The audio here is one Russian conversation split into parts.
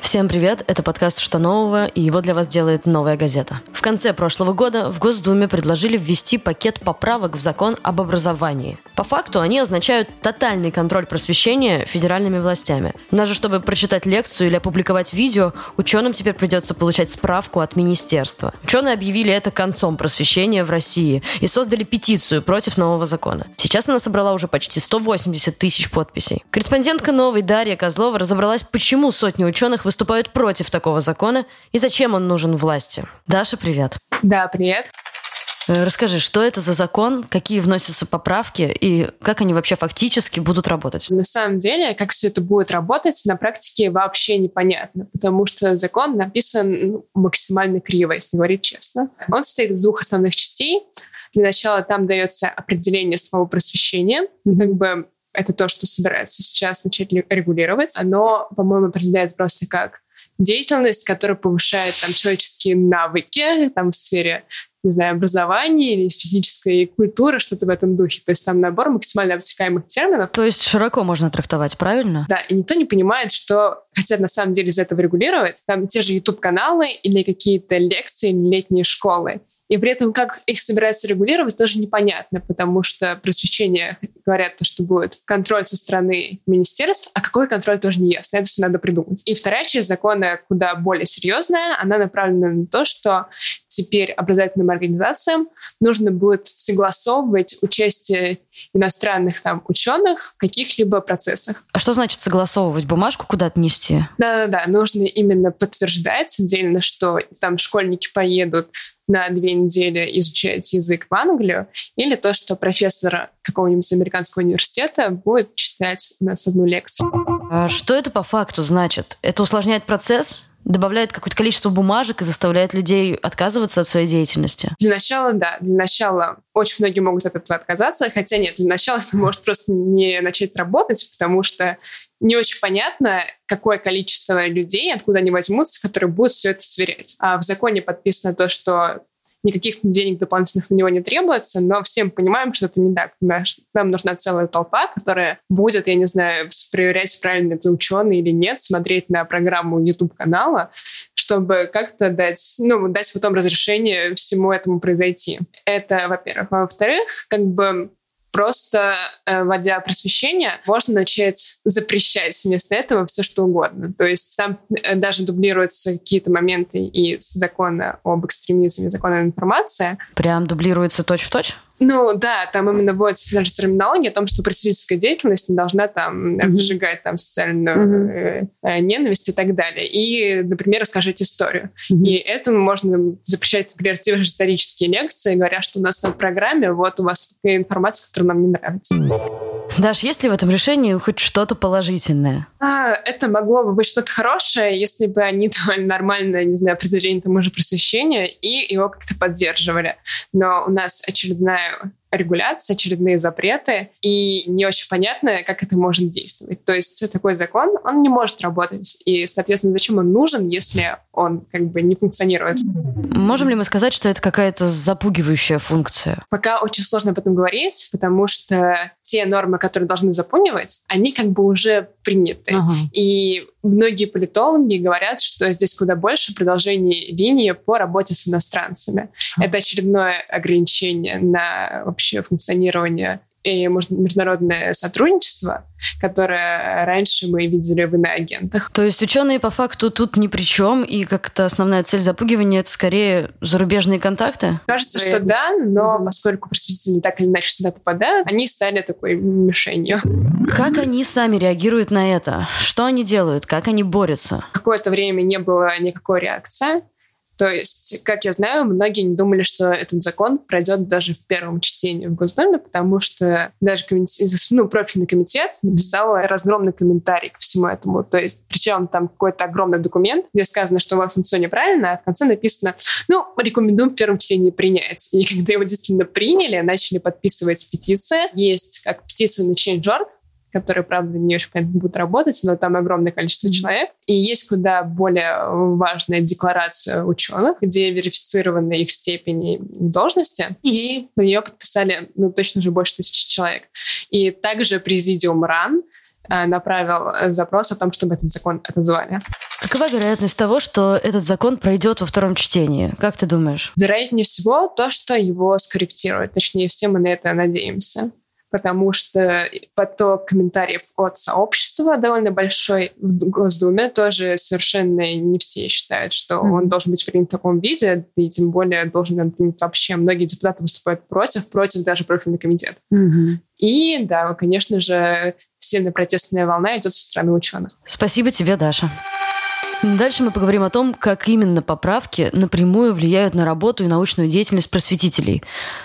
Всем привет, это подкаст «Что нового?» и его для вас делает «Новая газета». В конце прошлого года в Госдуме предложили ввести пакет поправок в закон об образовании. По факту они означают тотальный контроль просвещения федеральными властями. Даже чтобы прочитать лекцию или опубликовать видео, ученым теперь придется получать справку от министерства. Ученые объявили это концом просвещения в России и создали петицию против нового закона. Сейчас она собрала уже почти 180 тысяч подписей. Корреспондентка «Новой» Дарья Козлова разобралась, почему сотни ученых выступают против такого закона и зачем он нужен власти. Даша, привет. Да, привет. Э, расскажи, что это за закон, какие вносятся поправки и как они вообще фактически будут работать? На самом деле, как все это будет работать, на практике вообще непонятно, потому что закон написан ну, максимально криво, если говорить честно. Он состоит из двух основных частей. Для начала там дается определение слова просвещения, mm-hmm. как бы это то, что собирается сейчас начать регулировать. Оно, по-моему, определяет просто как деятельность, которая повышает там человеческие навыки там в сфере не знаю, образования или физической культуры, что-то в этом духе. То есть там набор максимально обтекаемых терминов. То есть широко можно трактовать, правильно? Да, и никто не понимает, что хотят на самом деле из этого регулировать. Там те же YouTube-каналы или какие-то лекции, летние школы. И при этом, как их собираются регулировать, тоже непонятно, потому что просвещение говорят, то, что будет контроль со стороны министерств, а какой контроль тоже не ясно. Это все надо придумать. И вторая часть закона куда более серьезная. Она направлена на то, что теперь образовательным организациям нужно будет согласовывать участие иностранных там ученых в каких-либо процессах. А что значит согласовывать? Бумажку куда-то нести? Да-да-да, нужно именно подтверждать отдельно, что там школьники поедут на две недели изучать язык в Англию, или то, что профессор какого-нибудь американского университета будет читать у нас одну лекцию. А что это по факту значит? Это усложняет процесс? Добавляет какое-то количество бумажек и заставляет людей отказываться от своей деятельности? Для начала, да. Для начала очень многие могут от этого отказаться, хотя нет, для начала это может просто не начать работать, потому что не очень понятно, какое количество людей, откуда они возьмутся, которые будут все это сверять. А в законе подписано то, что никаких денег дополнительных на него не требуется, но всем понимаем, что это не так. Нам нужна целая толпа, которая будет, я не знаю, проверять, правильно это ученый или нет, смотреть на программу YouTube-канала, чтобы как-то дать, ну, дать потом разрешение всему этому произойти. Это, во-первых. Во-вторых, как бы просто э, вводя просвещение, можно начать запрещать вместо этого все что угодно. То есть там э, даже дублируются какие-то моменты из закона об экстремизме, закона информации. Прям дублируется точь-в-точь? Ну да, там именно вводится даже терминология о том, что просветительская деятельность не должна там mm-hmm. разжигать там социальную mm-hmm. ненависть и так далее. И, например, расскажите историю. Mm-hmm. И этому можно запрещать, например, те же исторические лекции, говоря, что у нас на программе вот у вас такая информация, которая нам не нравится. Даш, есть ли в этом решении хоть что-то положительное? А, это могло бы быть что-то хорошее, если бы они давали нормальное, не знаю, определение тому же просвещения и его как-то поддерживали. Но у нас очередная out. Регуляции, очередные запреты, и не очень понятно, как это может действовать. То есть такой закон, он не может работать. И, соответственно, зачем он нужен, если он как бы не функционирует? Можем ли мы сказать, что это какая-то запугивающая функция? Пока очень сложно об этом говорить, потому что те нормы, которые должны запугивать, они как бы уже приняты. Ага. И многие политологи говорят, что здесь куда больше продолжение линии по работе с иностранцами. Ага. Это очередное ограничение на вообще функционирование и международное сотрудничество, которое раньше мы видели в иноагентах. То есть ученые по факту тут ни при чем, и как-то основная цель запугивания — это скорее зарубежные контакты? Кажется, что да, но поскольку просветители так или иначе сюда попадают, они стали такой мишенью. Как они сами реагируют на это? Что они делают? Как они борются? Какое-то время не было никакой реакции. То есть, как я знаю, многие не думали, что этот закон пройдет даже в первом чтении в Госдуме, потому что даже комитет, ну, профильный комитет написал разгромный комментарий к всему этому. То есть, причем там какой-то огромный документ, где сказано, что у вас все неправильно, а в конце написано, ну, рекомендуем в первом чтении принять. И когда его действительно приняли, начали подписывать петиции. Есть как петиция на Change.org, которые, правда, не очень понятно будут работать, но там огромное количество человек. И есть куда более важная декларация ученых, где верифицированы их степени и должности. И ее подписали, ну, точно уже больше тысячи человек. И также президиум РАН э, направил запрос о том, чтобы этот закон отозвали. Какова вероятность того, что этот закон пройдет во втором чтении? Как ты думаешь? Вероятнее всего то, что его скорректируют. Точнее, все мы на это надеемся потому что поток комментариев от сообщества довольно большой в Госдуме. Тоже совершенно не все считают, что mm-hmm. он должен быть принят в таком виде, и тем более должен быть принят вообще. Многие депутаты выступают против, против даже профильный комитет. Mm-hmm. И да, конечно же, сильная протестная волна идет со стороны ученых. Спасибо тебе, Даша. Дальше мы поговорим о том, как именно поправки напрямую влияют на работу и научную деятельность просветителей.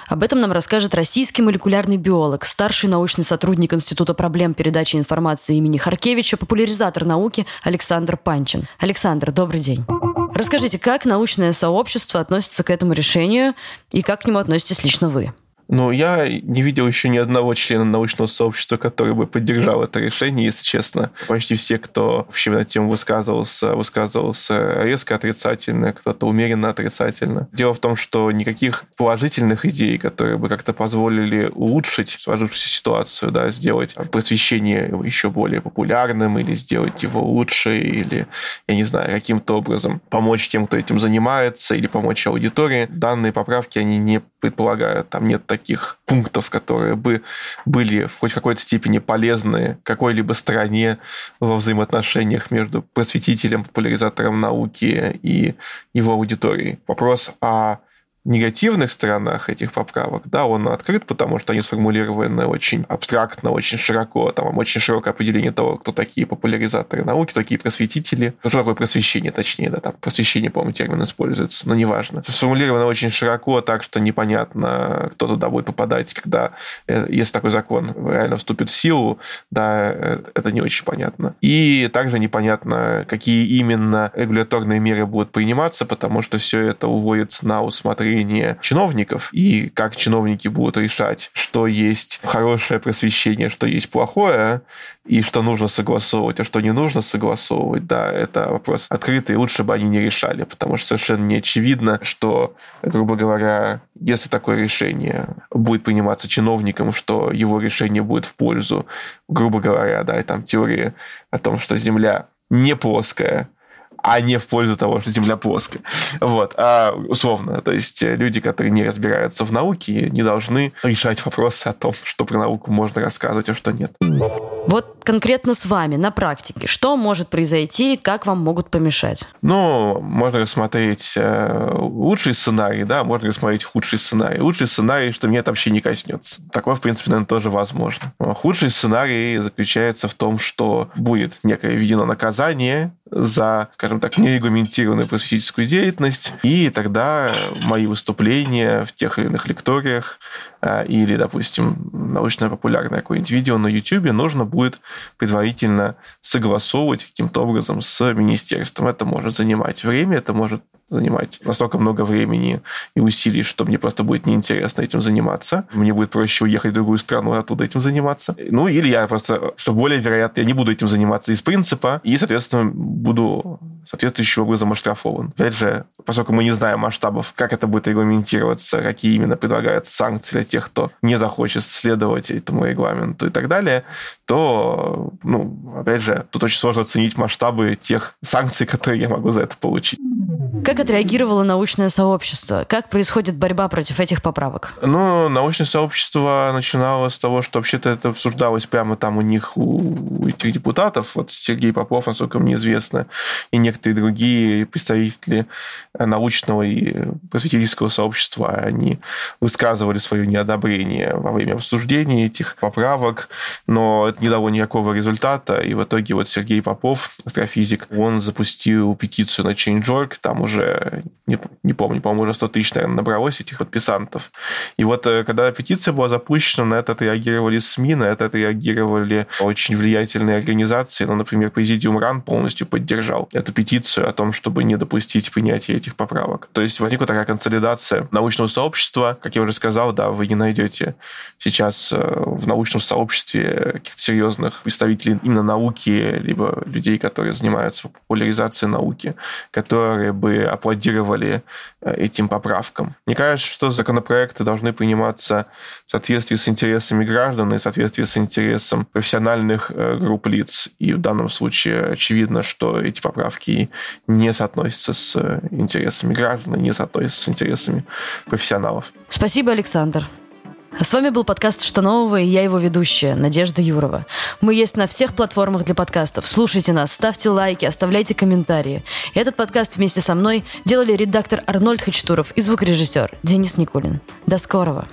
Об этом нам расскажет российский молекулярный биолог, старший научный сотрудник Института проблем передачи информации имени Харкевича, популяризатор науки Александр Панчин. Александр, добрый день. Расскажите, как научное сообщество относится к этому решению и как к нему относитесь лично вы? Ну, я не видел еще ни одного члена научного сообщества, который бы поддержал это решение, если честно. Почти все, кто вообще на тему высказывался, высказывался резко отрицательно, кто-то умеренно отрицательно. Дело в том, что никаких положительных идей, которые бы как-то позволили улучшить сложившуюся ситуацию, да, сделать просвещение еще более популярным или сделать его лучше, или, я не знаю, каким-то образом помочь тем, кто этим занимается, или помочь аудитории, данные поправки, они не предполагают. Там нет таких пунктов, которые бы были в хоть какой-то степени полезны какой-либо стране во взаимоотношениях между просветителем, популяризатором науки и его аудиторией. Вопрос о негативных сторонах этих поправок, да, он открыт, потому что они сформулированы очень абстрактно, очень широко, там очень широкое определение того, кто такие популяризаторы науки, такие просветители, что такое просвещение, точнее, да, там просвещение, по-моему, термин используется, но неважно. Сформулировано очень широко, так что непонятно, кто туда будет попадать, когда, э, если такой закон реально вступит в силу, да, э, это не очень понятно. И также непонятно, какие именно регуляторные меры будут приниматься, потому что все это уводится на усмотрение зрения чиновников и как чиновники будут решать, что есть хорошее просвещение, что есть плохое, и что нужно согласовывать, а что не нужно согласовывать, да, это вопрос открытый, лучше бы они не решали, потому что совершенно не очевидно, что, грубо говоря, если такое решение будет приниматься чиновником, что его решение будет в пользу, грубо говоря, да, и там теории о том, что Земля не плоская, а не в пользу того, что Земля плоская. Вот. А, условно. То есть э, люди, которые не разбираются в науке, не должны решать вопросы о том, что про науку можно рассказывать, а что нет. Вот конкретно с вами на практике, что может произойти, как вам могут помешать? Ну, можно рассмотреть э, лучший сценарий, да, можно рассмотреть худший сценарий. Лучший сценарий, что меня это вообще не коснется. Такое, в принципе, наверное, тоже возможно. Худший сценарий заключается в том, что будет некое введено наказание за, скажем так, нерегламентированную просветительскую деятельность, и тогда мои выступления в тех или иных лекториях а, или, допустим, научно-популярное какое-нибудь видео на YouTube нужно будет предварительно согласовывать каким-то образом с министерством. Это может занимать время, это может занимать настолько много времени и усилий, что мне просто будет неинтересно этим заниматься. Мне будет проще уехать в другую страну и оттуда этим заниматься. Ну, или я просто, что более вероятно, я не буду этим заниматься из принципа, и, соответственно, буду соответствующим образом оштрафован. Опять же, поскольку мы не знаем масштабов, как это будет регламентироваться, какие именно предлагаются санкции для тех, кто не захочет следовать этому регламенту и так далее, то, ну, опять же, тут очень сложно оценить масштабы тех санкций, которые я могу за это получить. Как отреагировало научное сообщество? Как происходит борьба против этих поправок? Ну, научное сообщество начинало с того, что вообще-то это обсуждалось прямо там у них, у этих депутатов, вот Сергей Попов, насколько мне известно, и некоторые другие представители научного и просветительского сообщества, они высказывали свое неодобрение во время обсуждения этих поправок, но это не дало никакого результата, и в итоге вот Сергей Попов, астрофизик, он запустил петицию на Change.org, там уже, не, не помню, по-моему, уже 100 тысяч, наверное, набралось этих подписантов. И вот э, когда петиция была запущена, на это отреагировали СМИ, на это отреагировали очень влиятельные организации, ну, например, Президиум РАН полностью поддержал эту петицию о том, чтобы не допустить принятия этих поправок. То есть возникла такая консолидация научного сообщества. Как я уже сказал, да, вы не найдете сейчас э, в научном сообществе каких-то серьезных представителей именно науки, либо людей, которые занимаются популяризацией науки, которые бы аплодировали э, этим поправкам. Мне кажется, что законопроекты должны приниматься в соответствии с интересами граждан и в соответствии с интересом профессиональных э, групп лиц. И в данном случае очевидно, что эти поправки не соотносятся с интересами граждан, не соотносятся с интересами профессионалов. Спасибо, Александр. С вами был подкаст «Что нового» и я его ведущая, Надежда Юрова. Мы есть на всех платформах для подкастов. Слушайте нас, ставьте лайки, оставляйте комментарии. Этот подкаст вместе со мной делали редактор Арнольд Хачатуров и звукорежиссер Денис Никулин. До скорого!